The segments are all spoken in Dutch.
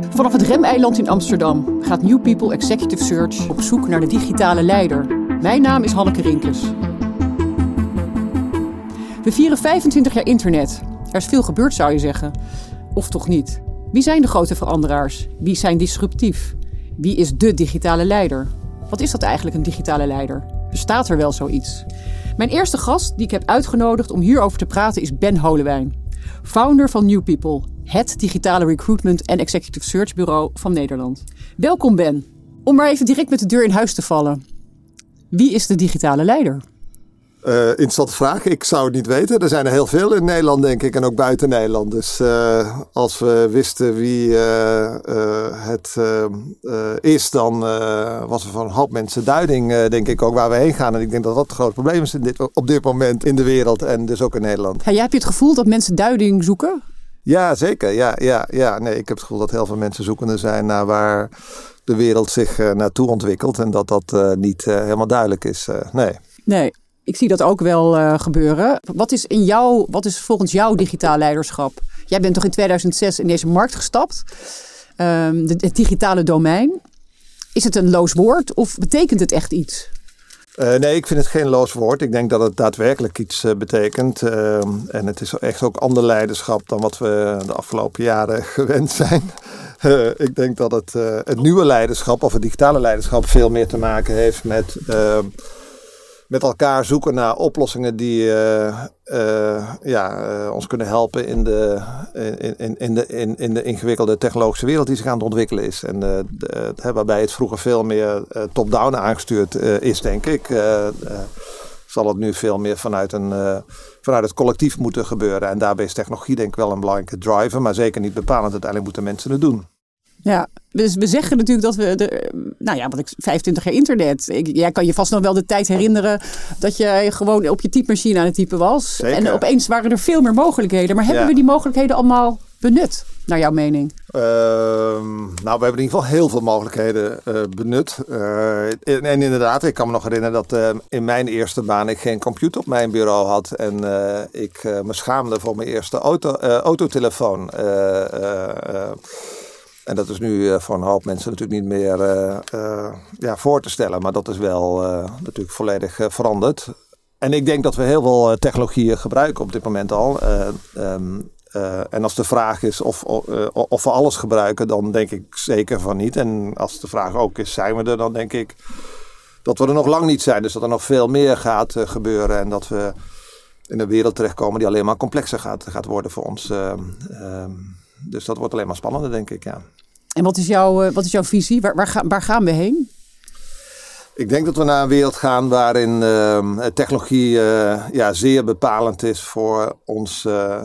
Vanaf het Remeiland in Amsterdam gaat New People Executive Search op zoek naar de digitale leider. Mijn naam is Hanneke Rinkes. We vieren 25 jaar internet. Er is veel gebeurd, zou je zeggen. Of toch niet? Wie zijn de grote veranderaars? Wie zijn disruptief? Wie is de digitale leider? Wat is dat eigenlijk, een digitale leider? Bestaat er wel zoiets? Mijn eerste gast die ik heb uitgenodigd om hierover te praten is Ben Holewijn. Founder van New People, het digitale recruitment en executive search bureau van Nederland. Welkom Ben. Om maar even direct met de deur in huis te vallen. Wie is de digitale leider? Uh, interessante vraag. Ik zou het niet weten. Er zijn er heel veel in Nederland, denk ik, en ook buiten Nederland. Dus uh, als we wisten wie uh, het is, dan was er voor een hoop mensen duiding, denk ik, ook waar we heen gaan. En ik denk dat dat het groot probleem is in dit, op dit moment in de wereld en dus ook in Nederland. Ja, jij hebt je het gevoel dat mensen duiding zoeken? Ja, zeker. Ja, ja, ja. Nee, ik heb het gevoel dat heel veel mensen zoekende zijn naar waar de wereld zich naartoe ontwikkelt. En dat dat niet helemaal duidelijk is. nee. Nee. Ik zie dat ook wel gebeuren. Wat is, in jou, wat is volgens jou digitaal leiderschap? Jij bent toch in 2006 in deze markt gestapt, de, het digitale domein. Is het een loos woord of betekent het echt iets? Uh, nee, ik vind het geen loos woord. Ik denk dat het daadwerkelijk iets uh, betekent. Uh, en het is echt ook ander leiderschap dan wat we de afgelopen jaren gewend zijn. ik denk dat het, het nieuwe leiderschap of het digitale leiderschap veel meer te maken heeft met ehm, met elkaar zoeken naar oplossingen die uh, uh, ja, uh, ons kunnen helpen in de, in, in, in, de, in, in de ingewikkelde technologische wereld die zich aan het ontwikkelen is. En waarbij het vroeger veel meer top-down aangestuurd is, denk ik. zal het nu veel meer vanuit, een, vanuit het collectief moeten gebeuren. En daarbij is technologie denk ik wel een belangrijke driver, maar zeker niet bepalend. Uiteindelijk moeten mensen het doen. Ja, dus we zeggen natuurlijk dat we, de, nou ja, wat ik 25 jaar internet. Ik, jij kan je vast nog wel de tijd herinneren dat je gewoon op je typemachine aan het typen was. Zeker. En opeens waren er veel meer mogelijkheden. Maar hebben we die mogelijkheden allemaal benut, naar jouw mening? Uh, nou, we hebben in ieder geval heel veel mogelijkheden uh, benut. Uh, en, en, inderdaad, ik kan me nog herinneren dat eh, in mijn eerste baan ik geen computer op mijn bureau had. En ik me schaamde voor mijn eerste auto, autotelefoon. En dat is nu uh, voor een hoop mensen natuurlijk niet meer uh, uh, ja, voor te stellen. Maar dat is wel natuurlijk volledig veranderd. En ik denk dat we heel veel technologieën gebruiken op dit moment al. Um, en als de vraag is of, of we alles gebruiken, dan denk ik zeker van niet. En als de vraag ook is, zijn we er, dan denk ik dat we er nog lang niet zijn. Dus dat er nog veel meer gaat gebeuren. En dat we in een wereld terechtkomen die alleen maar complexer gaat, gaat worden voor ons. Ehm, ehm, dus dat wordt alleen maar spannender, denk ik, ja. En wat is jouw, eh, wat is jouw visie? Waar, waar, waar gaan we heen? Ik denk dat we naar een wereld gaan waarin uh, technologie uh, ja, zeer bepalend is voor ons, uh,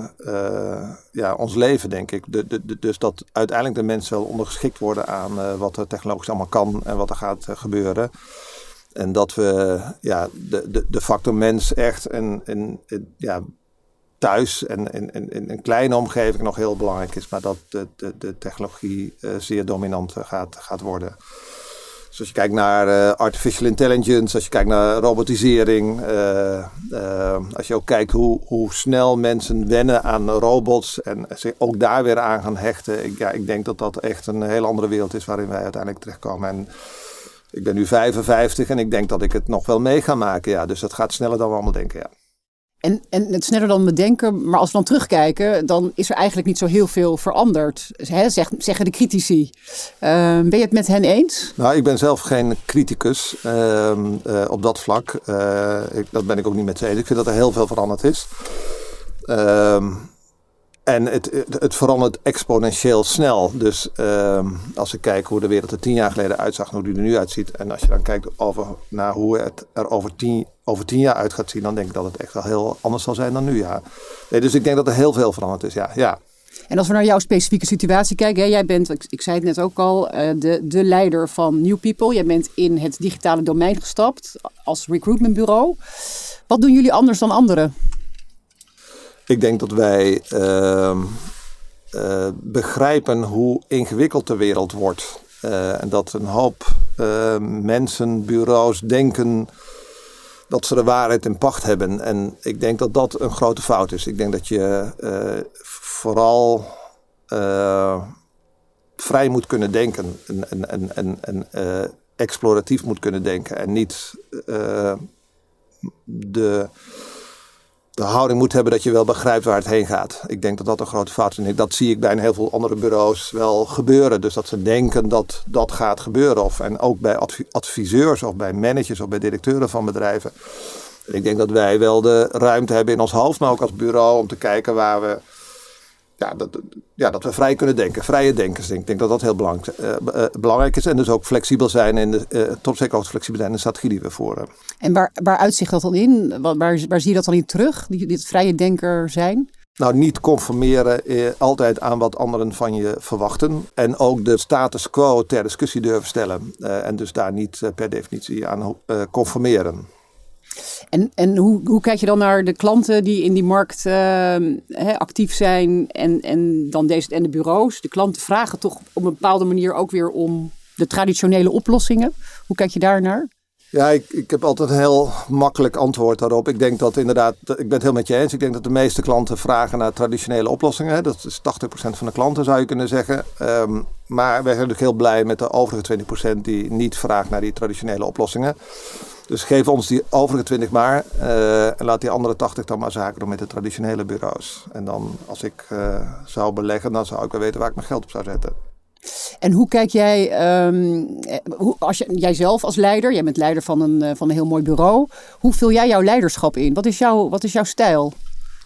ja, ons leven, denk ik. De, de, dus dat uiteindelijk de mensen wel ondergeschikt worden aan wat er technologisch allemaal kan en wat er gaat gebeuren. En dat we ja, de, de, de factor mens echt een, een ja, thuis en in, een kleine omgeving nog heel belangrijk is, maar dat de, de, de technologie uh, zeer dominant eh, gaat, gaat worden. Dus als je kijkt naar uh, artificial intelligence, als je kijkt naar robotisering, als je ook kijkt hoe, hoe snel mensen wennen aan robots en zich ook daar weer aan gaan hechten. Ik, ja, ik denk dat dat echt een heel andere wereld is waarin wij uiteindelijk terechtkomen. En ik ben nu 55 en ik denk dat ik het nog wel mee ga maken. Ja. Dus dat gaat sneller dan we allemaal denken. Ja. En, en het sneller dan we denken, maar als we dan terugkijken, dan is er eigenlijk niet zo heel veel veranderd, hè, zeg, zeggen de critici. Uh, ben je het met hen eens? Nou, ik ben zelf geen criticus uh, uh, op dat vlak. Eh, dat ben ik ook niet met ze eens. Ik vind dat er heel veel veranderd is. Ehm, en het, het, verandert exponentieel snel. Dus uh, als ik kijk hoe de wereld er tien jaar geleden uitzag en hoe die er nu uitziet. En als je dan kijkt over, naar hoe het er over tien, over tien jaar uit gaat zien, dan denk ik dat het echt wel heel anders zal zijn dan nu. Ja. Nee, dus ik denk dat er heel veel veranderd is. Ja. ja. En als we naar jouw specifieke situatie kijken, hè, jij bent, ik, zei het net ook al, uh, de, de leider van New People. Jij bent in het digitale domein gestapt als recruitmentbureau. Wat doen jullie anders dan anderen? Ik denk dat wij uh, uh, begrijpen hoe ingewikkeld de wereld wordt. Uh, en dat een hoop ehm, mensen, bureaus denken dat ze de waarheid in pacht hebben. En ik denk dat dat een grote fout is. Ik denk dat je eh, vooral vrij moet kunnen denken en, exploratief moet kunnen denken en niet de, de houding moet hebben dat je wel begrijpt waar het heen gaat. Ik denk dat dat een grote fout is. Dat zie ik bij een heel veel andere bureaus wel gebeuren. Dus dat ze denken dat dat gaat gebeuren. Of, en ook bij adviseurs of bij managers of bij directeuren van bedrijven. ik denk dat wij wel de ruimte hebben in ons hoofd, maar ook als bureau om te kijken waar we ja, dat, ja, dat we vrij kunnen denken. Vrije denkers. Ik denk dat dat heel belangrijk, uh, belangrijk is. En dus ook flexibel zijn in de, uh, tot zeker ook flexibel zijn in de strategie die we voeren. En waar, waar uitzicht dat dan in? Waar, waar, zie je dat dan in terug? Die, dit vrije denker zijn? Nou, niet conformeren eh, altijd aan wat anderen van je verwachten. En ook de status quo ter discussie durven stellen. Uh, en dus daar niet per definitie aan conformeren. En, en hoe, hoe kijk je dan naar de klanten die in die markt uh, actief zijn en, en dan deze en de bureaus? De klanten vragen toch op een bepaalde manier ook weer om de traditionele oplossingen. Hoe kijk je daar naar? Ja, ik, ik heb altijd een heel makkelijk antwoord daarop. Ik denk dat inderdaad, ik ben het heel met je eens. Ik denk dat de meeste klanten vragen naar traditionele oplossingen. Dat is 80% van de klanten zou je kunnen zeggen. Um, maar wij zijn natuurlijk heel blij met de overige 20% die niet vraagt naar die traditionele oplossingen. Dus geef ons die overige 20 maar uh, en laat die andere 80 dan maar zaken doen met de traditionele bureaus. En dan als ik uh, zou beleggen, dan zou ik wel weten waar ik mijn geld op zou zetten. En hoe kijk jij, um, hoe, als je, jij zelf als leider, jij bent leider van een, van een heel mooi bureau, hoe vul jij jouw leiderschap in? Wat is, jouw, wat is jouw stijl?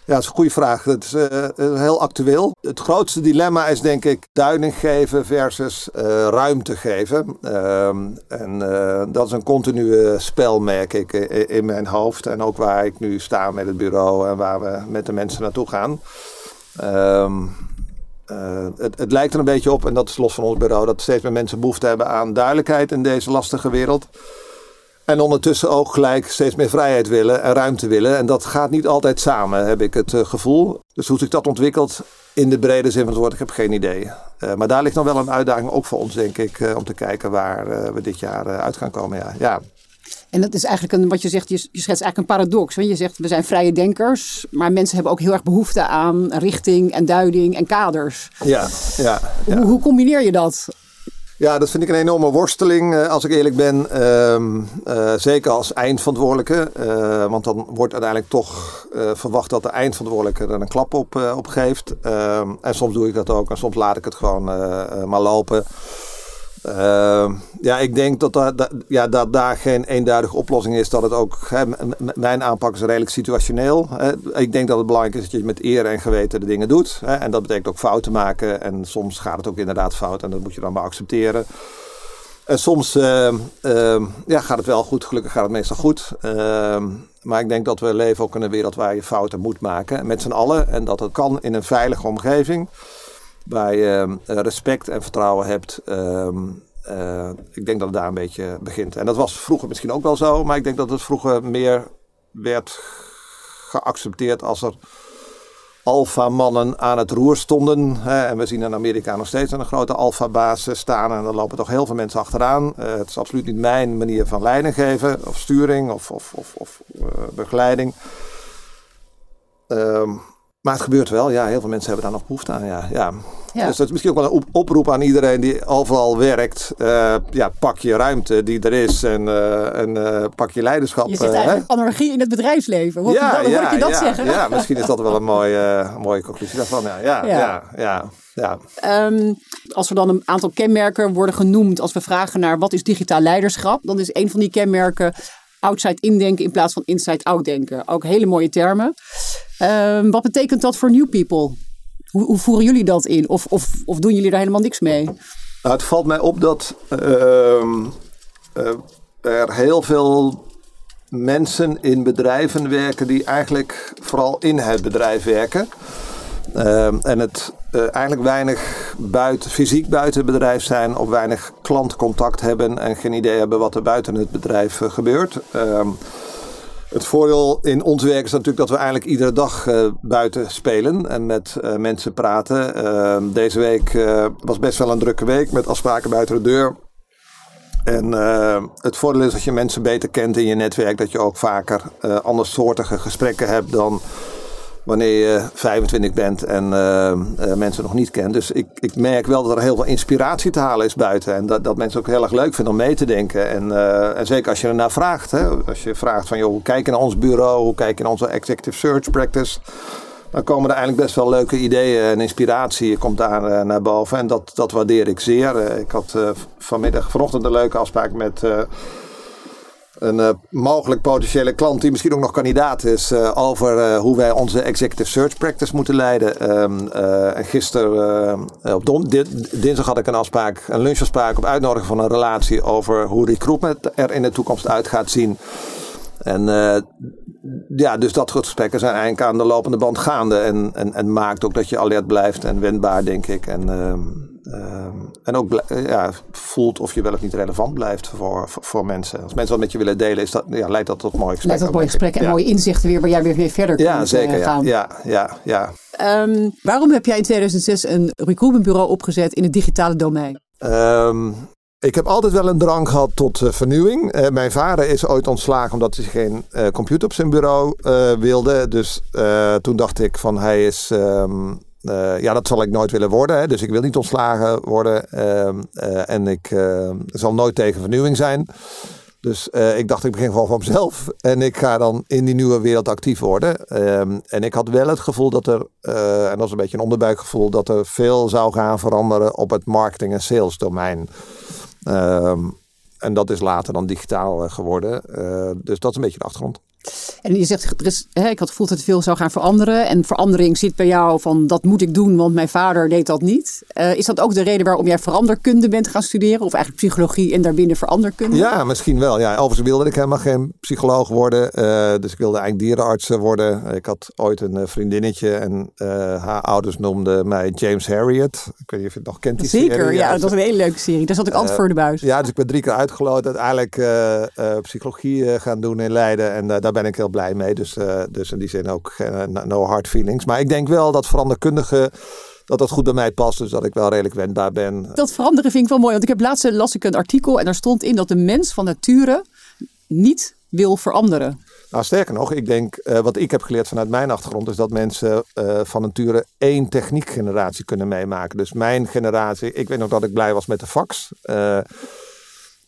Ja, dat is een goede vraag. Dat is uh, heel actueel. Het grootste dilemma is denk ik duiding geven versus uh, ruimte geven. Uh, en dat is een continue spel, merk ik, in mijn hoofd. En ook waar ik nu sta met het bureau en waar we met de mensen naartoe gaan. Ehm, het, het, lijkt er een beetje op, en dat is los van ons bureau, dat steeds meer mensen behoefte hebben aan duidelijkheid in deze lastige wereld. En ondertussen ook gelijk steeds meer vrijheid willen en ruimte willen. En dat gaat niet altijd samen, heb ik het uh, gevoel. Dus hoe zich dat ontwikkelt in de brede zin van het woord, ik heb geen idee. Uh, maar daar ligt nog wel een uitdaging ook voor ons, denk ik, uh, om te kijken waar we dit jaar uit gaan komen. Ja. ja. En dat is eigenlijk een, wat je zegt, je, je schetst eigenlijk een paradox. Want je zegt, we zijn vrije denkers, maar mensen hebben ook heel erg behoefte aan richting en duiding en kaders. Ja, ja. ja. Hoe, hoe combineer je dat? Ja, dat vind ik een enorme worsteling, eh, als ik eerlijk ben. Ehm, eh, zeker als eindverantwoordelijke. Uh, want dan wordt uiteindelijk toch verwacht dat de eindverantwoordelijke er een klap op, op geeft. Ehm, en soms doe ik dat ook en soms laat ik het gewoon maar lopen. Uh, ja, ik denk dat, dat, ja, dat daar geen eenduidige oplossing is. Dat het ook, hè, mijn aanpak is redelijk situationeel. Hè. Ik denk dat het belangrijk is dat je met eer en geweten de dingen doet. Hè. En dat betekent ook fouten maken. En soms gaat het ook inderdaad fout en dat moet je dan maar accepteren. En soms uh, uh, ja, gaat het wel goed, gelukkig gaat het meestal goed. Ehm, maar ik denk dat we leven ook in een wereld waar je fouten moet maken. Met z'n allen. En dat het kan in een veilige omgeving waar je eh, respect en vertrouwen hebt. Ehm, eh, ik denk dat het daar een beetje begint. En dat was vroeger misschien ook wel zo, maar ik denk dat het vroeger meer werd geaccepteerd als er alfamannen aan het roer stonden. Hè, en we zien in Amerika nog steeds een grote alfabaas staan. En daar lopen toch heel veel mensen achteraan. Uh, het is absoluut niet mijn manier van leiding geven, of sturing, of, of, of, of uh, begeleiding. Um, maar het gebeurt wel, ja. Heel veel mensen hebben daar nog behoefte aan, ja. ja. Dus dat is misschien ook wel een oproep aan iedereen die overal werkt. Uh, ja, pak je ruimte die er is en, uh, en uh, pak je leiderschap. Je zegt eigenlijk anarchie in het bedrijfsleven. Hoor ja, je, ja, je dat ja, zeggen? Ja, misschien is dat wel een mooie, mooie conclusie daarvan. Ja, ja, ja. ja, ja, um, als er dan een aantal kenmerken worden genoemd als we vragen naar wat is digitaal leiderschap, dan is een van die kenmerken outside indenken in plaats van inside out denken. Ook hele mooie termen. Um, wat betekent dat voor new people? Hoe, hoe, voeren jullie dat in? Of, of, of doen jullie daar helemaal niks mee? Nou, het valt mij op dat uh, uh, er heel veel mensen in bedrijven werken die eigenlijk vooral in het bedrijf werken. Uh, en het uh, eigenlijk weinig buiten, fysiek buiten het bedrijf zijn, of weinig klantcontact hebben en geen idee hebben wat er buiten het bedrijf uh, gebeurt. Ehm, het voordeel in ons werk is natuurlijk dat we eigenlijk iedere dag uh, buiten spelen en met mensen praten. Ehm, deze week was best wel een drukke week met afspraken buiten de deur. En het voordeel is dat je mensen beter kent in je netwerk, dat je ook vaker andersoortige gesprekken hebt dan wanneer je 25 bent en mensen nog niet kent. Dus ik, ik merk wel dat er heel veel inspiratie te halen is buiten. En dat, dat mensen ook heel erg leuk vinden om mee te denken. En, en zeker als je ernaar vraagt. Hè? Als je vraagt van, joh, kijk je naar ons bureau? Kijk je naar onze executive search practice? dan komen er eigenlijk best wel leuke ideeën en inspiratie komt daar naar boven. En dat, dat waardeer ik zeer. Ik had vanmiddag, vanochtend een leuke afspraak met een mogelijk potentiële klant die misschien ook nog kandidaat is over hoe wij onze executive search practice moeten leiden. Um, en gisteren, op don, dinsdag had ik een afspraak, een lunchafspraak op uitnodiging van een relatie over hoe recruitment er in de toekomst uit gaat zien. En ja, dus dat soort gesprekken zijn eigenlijk aan de lopende band gaande. En, en, en maakt ook dat je alert blijft en wendbaar, denk ik. En, uh, en ook ja, voelt of je wel of niet relevant blijft voor, voor, voor, mensen. Als mensen wat met je willen delen, is dat, ja, leidt dat tot mooie gesprekken. Leidt tot mooie gesprekken en mooie inzichten weer, waar jij weer, weer verder ja, kunt zeker, uh, gaan. Ja, ja, ja. Um, waarom heb jij in 2006 een recruitmentbureau opgezet in het digitale domein? Um, ik heb altijd wel een drang gehad tot uh, vernieuwing. Uh, mijn vader is ooit ontslagen omdat hij geen uh, computer op zijn bureau wilde. Dus toen dacht ik van hij is... Um, ja, dat zal ik nooit willen worden. Hè. Dus ik wil niet ontslagen worden. Ehm, en ik zal nooit tegen vernieuwing zijn. Dus ik dacht, ik begin gewoon van mezelf. En ik ga dan in die nieuwe wereld actief worden. Um, en ik had wel het gevoel dat er, en dat is een beetje een onderbuikgevoel, dat er veel zou gaan veranderen op het marketing- en sales domein. Um, en dat is later dan digitaal geworden. Dus dat is een beetje de achtergrond. En je zegt, er is, hè, ik had gevoeld dat het veel zou gaan veranderen. En verandering zit bij jou van dat moet ik doen, want mijn vader deed dat niet. Uh, is dat ook de reden waarom jij veranderkunde bent gaan studeren? Of eigenlijk psychologie en daarbinnen veranderkunde? Ja, misschien wel. Ja, overigens wilde ik helemaal geen psycholoog worden. Uh, dus ik wilde eigenlijk dierenarts worden. Ik had ooit een vriendinnetje en haar ouders noemden mij James Harriet. Ik weet niet of je het nog kent. Die Zeker, serie. ja, dat was een hele leuke serie. Daar zat ik altijd voor de buis. Ja, dus ik ben drie keer uitgeloot. Uiteindelijk psychologie gaan doen in Leiden. En daar ben ik heel blij mee. Dus, uh, dus in die zin ook uh, no hard feelings. Maar ik denk wel dat veranderkundige dat dat goed bij mij past. Dus dat ik wel redelijk wendbaar ben. Dat veranderen vind ik wel mooi. Want ik heb laatst las ik een artikel en daar stond in dat de mens van nature niet wil veranderen. Nou, sterker nog, ik denk, uh, wat ik heb geleerd vanuit mijn achtergrond, is dat mensen uh, van nature één techniekgeneratie kunnen meemaken. Dus mijn generatie, ik weet nog dat ik blij was met de fax. Uh,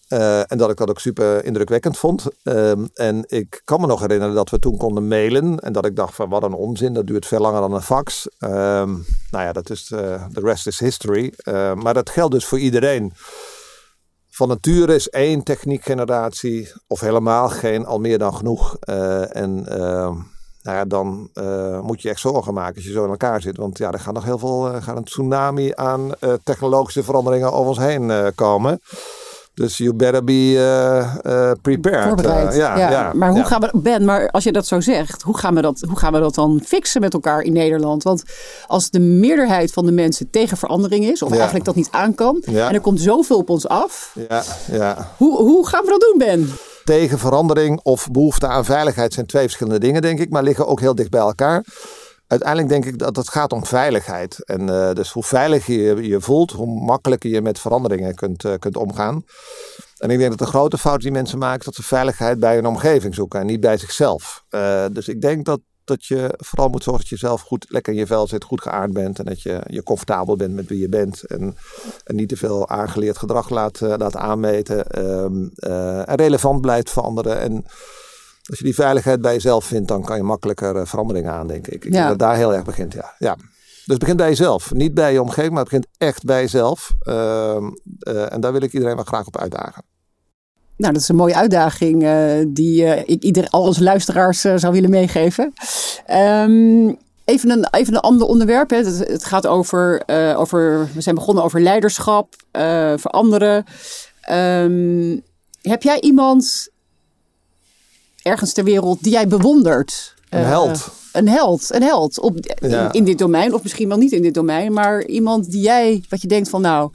Uh, en dat ik dat ook super indrukwekkend vond. Uh, en ik kan me nog herinneren dat we toen konden mailen. En dat ik dacht van wat een onzin, dat duurt veel langer dan een fax. Uh, nou ja, dat is, uh, the rest is history. maar dat geldt dus voor iedereen. Van nature is één techniekgeneratie of helemaal geen al meer dan genoeg. en nou ja, dan moet je echt zorgen maken als je zo in elkaar zit. Want ja, er gaat nog heel veel, gaat een tsunami aan technologische veranderingen over ons heen komen. Dus you better be uh, uh, prepared. Voorbereid. Uh, ja, ja. ja, maar hoe ja. gaan we, Ben, maar als je dat zo zegt, hoe gaan, we dat, hoe gaan we dat dan fixen met elkaar in Nederland? Want als de meerderheid van de mensen tegen verandering is, of eigenlijk dat niet aan kan, en er komt zoveel op ons af, Ja, ja. hoe, hoe gaan we dat doen, Ben? Tegen verandering of behoefte aan veiligheid zijn twee verschillende dingen, denk ik, maar liggen ook heel dicht bij elkaar. Uiteindelijk denk ik dat het gaat om veiligheid. En eh, dus hoe veiliger je je voelt, hoe makkelijker je met veranderingen kunt, eh, kunt omgaan. En ik denk dat de grote fout die mensen maken, is dat ze veiligheid bij hun omgeving zoeken en niet bij zichzelf. Eh, dus ik denk dat, dat je vooral moet zorgen dat je zelf goed lekker in je vel zit, goed geaard bent. En dat je, je comfortabel bent met wie je bent. En, en niet te veel aangeleerd gedrag laat, laat aanmeten. ehm, eh, en relevant blijft voor anderen. En als je die veiligheid bij jezelf vindt, dan kan je makkelijker eh, veranderingen aan, denk ik. Ik Ja. denk dat daar heel erg begint, ja. ja. Dus het begint bij jezelf. Niet bij je omgeving, maar het begint echt bij jezelf. Ehm, eh, en daar wil ik iedereen wel graag op uitdagen. Nou, dat is een mooie uitdaging eh, die ik ieder, al onze luisteraars zou willen meegeven. Ehm, even, een, even een ander onderwerp. Hè. Het, het gaat over, over, we zijn begonnen over leiderschap, veranderen. Ehm, heb jij iemand ergens ter wereld die jij bewondert? Een Eh, held. Een held, een held op, in, Ja. in dit domein, of misschien wel niet in dit domein, maar iemand die jij, wat je denkt van nou,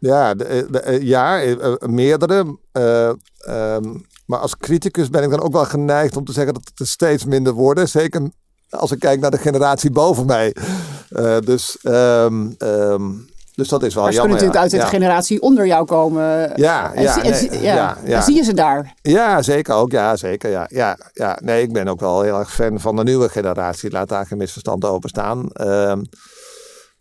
Ja, de, de, eh, ja eh, eh, meerdere. Eh, ehm, maar als criticus ben ik dan ook wel geneigd om te zeggen dat het er steeds minder worden. Zeker als ik kijk naar de generatie boven mij. Dus ehm, ehm, Dus dat is wel Maar ze jammer. kunnen natuurlijk ja. uit de generatie onder jou komen. Ja, En ja, en nee, ja. Dan zie je ze daar. Ja, zeker ook. Ja, zeker. Ja, ja, ja. Nee, ik ben ook wel heel erg fan van de nieuwe generatie. Laat daar geen misverstand over staan. Ehm,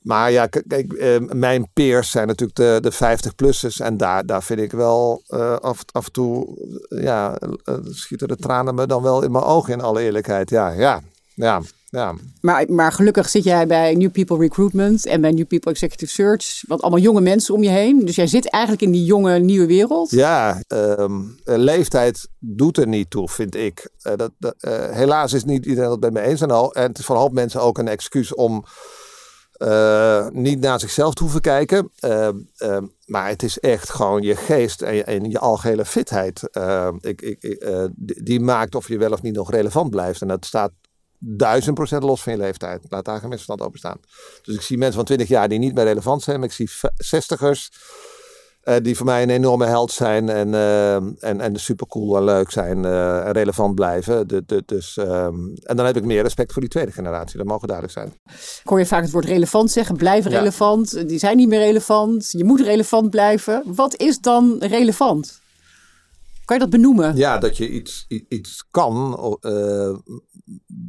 maar ja, kijk, eh, mijn peers zijn natuurlijk de, de 50-plussers. En daar, daar vind ik wel eh, af, af en toe, ja, eh, schieten de tranen me dan wel in mijn ogen, in alle eerlijkheid. Ja, ja, ja, ja. Maar, maar gelukkig zit jij bij New People Recruitment en bij New People Executive Search. Want allemaal jonge mensen om je heen. Dus jij zit eigenlijk in die jonge nieuwe wereld. Ja, ehm, eh, leeftijd doet er niet toe, vind ik. Eh, dat, dat, eh, helaas is niet iedereen het met me eens. En, al, en het is voor een hoop mensen ook een excuus om niet naar zichzelf te hoeven kijken. Ehm, ehm, maar het is echt gewoon je geest en je, en je algehele fitheid. Ik, ik, die maakt of je wel of niet nog relevant blijft. En dat staat duizend procent los van je leeftijd. Laat daar geen misverstand over staan. Dus ik zie mensen van 20 jaar die niet meer relevant zijn. Maar ik zie zestigers eh, die voor mij een enorme held zijn en, eh, en, en super cool en leuk zijn eh, en relevant blijven. De, de, dus, ehm, en dan heb ik meer respect voor die tweede generatie. Dat mogen duidelijk zijn. Ik hoor je vaak het woord relevant zeggen. Blijven Ja. relevant. Die zijn niet meer relevant. Je moet relevant blijven. Wat is dan relevant? Kan je dat benoemen? Ja, dat je iets, iets kan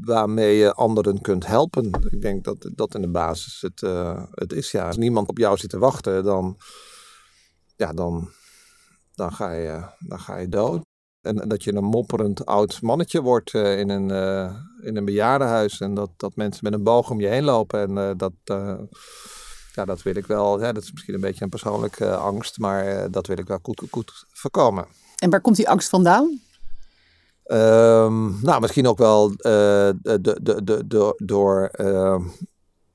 waarmee je anderen kunt helpen. Ik denk dat dat in de basis het, eh, het is. Ja. Als niemand op jou zit te wachten, dan, ja, dan, dan, ga, je, dan ga je dood. En, dat je een mopperend oud mannetje wordt eh, in, een, eh, in een bejaardenhuis. En dat, dat mensen met een boog om je heen lopen. En dat, ja, dat wil ik wel. Ja, dat is misschien een beetje een persoonlijke angst. Maar dat wil ik wel goed, goed voorkomen. En waar komt die angst vandaan? Ehm, nou, misschien ook wel eh, de, de, de, door, door, ehm,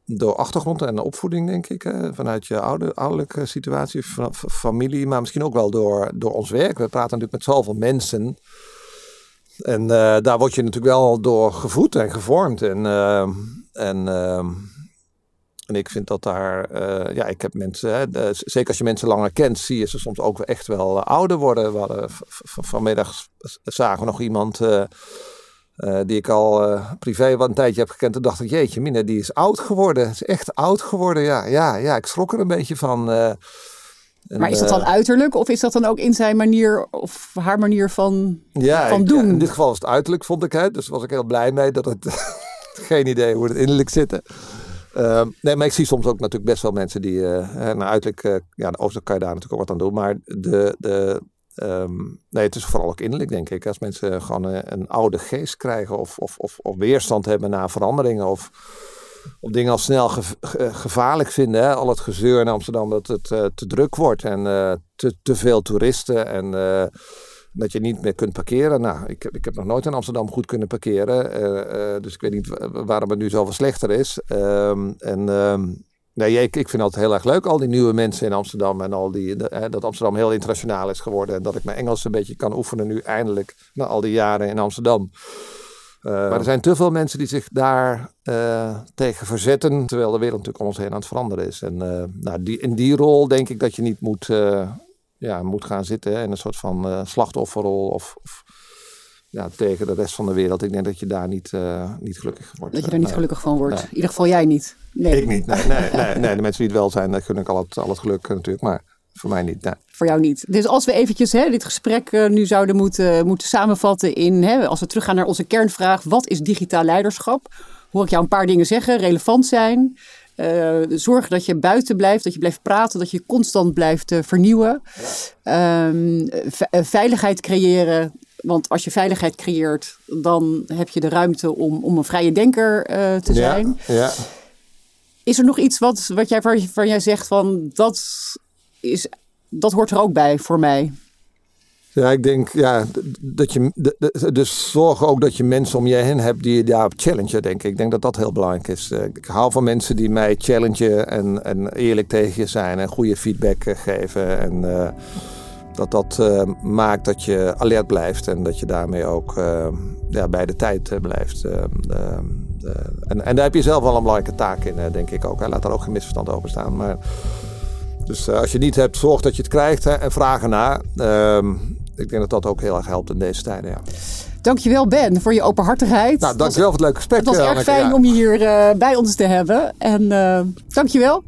door achtergrond en opvoeding, denk ik. Hè? Vanuit je oude, ouderlijke situatie, familie. Maar misschien ook wel door, door ons werk. We praten natuurlijk met zoveel mensen. En eh, daar word je natuurlijk wel door gevoed en gevormd. En, ehm, en, en ik vind dat daar, eh, ja, ik heb mensen, hè, de- zeker als je mensen langer kent, zie je ze soms ook echt wel eh, ouder worden. We hadden vanmiddag zagen we nog iemand eh, die ik al privé wat een tijdje heb gekend. Toen dacht ik, jeetje, Mine, die is oud geworden. Is echt oud geworden, ja. Ja, ja ik schrok er een beetje van. En, Maar is dat dan uiterlijk of is dat dan ook in zijn manier of haar manier van, ja, van doen? ja, in dit geval was het uiterlijk, vond ik. Hè, dus was ik heel blij mee dat het. geen idee hoe het innerlijk zit. Ehm, nee, maar ik zie soms ook natuurlijk best wel mensen die. nou, uiterlijk. eh, ja, overigens kan je daar natuurlijk ook wat aan doen. Maar de. de ehm, nee, het is vooral ook innerlijk, denk ik. Als mensen gewoon een, oude geest krijgen. Of, of, of, of weerstand hebben naar veranderingen. Of, of dingen al snel gev- ge- gevaarlijk vinden. Hè? Al het gezeur in Amsterdam dat het te druk wordt. En te, te veel toeristen. En. Eh, dat je niet meer kunt parkeren. Nou, ik, ik heb nog nooit in Amsterdam goed kunnen parkeren. eh, eh, dus ik weet niet wa- waarom het nu zoveel slechter is. Ehm, en ehm, nee, ik, ik vind het heel erg leuk, al die nieuwe mensen in Amsterdam. En al die, hè, dat Amsterdam heel internationaal is geworden. En dat ik mijn Engels een beetje kan oefenen nu eindelijk. Na al die jaren in Amsterdam. Eh, maar er zijn te veel mensen die zich daar eh, tegen verzetten. Terwijl de wereld natuurlijk om ons heen aan het veranderen is. En eh, nou, die, in die rol denk ik dat je niet moet, eh, ja, moet gaan zitten in een soort van eh, slachtofferrol. Of, of ja, tegen de rest van de wereld. Ik denk dat je daar niet, eh, niet gelukkig wordt. dat je er niet Nee. gelukkig van wordt? Nee. In ieder geval jij niet. Nee, Ik niet. Nee, nee, nee, nee, de mensen die het wel zijn, daar gun ik al het, al het geluk eh, natuurlijk. Maar voor mij niet. Nee. voor jou niet. Dus als we eventjes hè, dit gesprek eh, nu zouden moeten, moeten samenvatten in, hè, als we teruggaan naar onze kernvraag, wat is digitaal leiderschap? Hoor ik jou een paar dingen zeggen, relevant zijn, eh, zorgen dat je buiten blijft, dat je blijft praten, dat je constant blijft eh, vernieuwen, Ehm, eh, veiligheid creëren. Want als je veiligheid creëert, dan heb je de ruimte om, om een vrije denker te zijn. Ja, ja. Is er nog iets wat, wat jij, waar, waar jij zegt van dat, is, dat hoort er ook bij voor mij? Ja, ik denk ja, dat je. Dus zorg ook dat je mensen om je heen hebt die je daarop challengen, denk ik. Ik denk dat dat heel belangrijk is. Eh, Ik hou van mensen die mij challengen en, en eerlijk tegen je zijn en goede feedback eh, geven. En eh, dat dat maakt dat je alert blijft en dat je daarmee ook ja, bij de tijd blijft. En, en daar heb je zelf wel een belangrijke taak in, denk ik ook. Hè. Laat daar ook geen misverstand over staan. Maar, dus als je niet hebt, zorg dat je het krijgt hè, en vraag ernaar. Ehm, ik denk dat dat ook heel erg helpt in deze tijden. Ja. Dankjewel Ben voor je openhartigheid. Nou, dankjewel voor het leuke gesprek. Het was eh, erg fijn om je hier eh, bij ons te hebben. En eh dankjewel.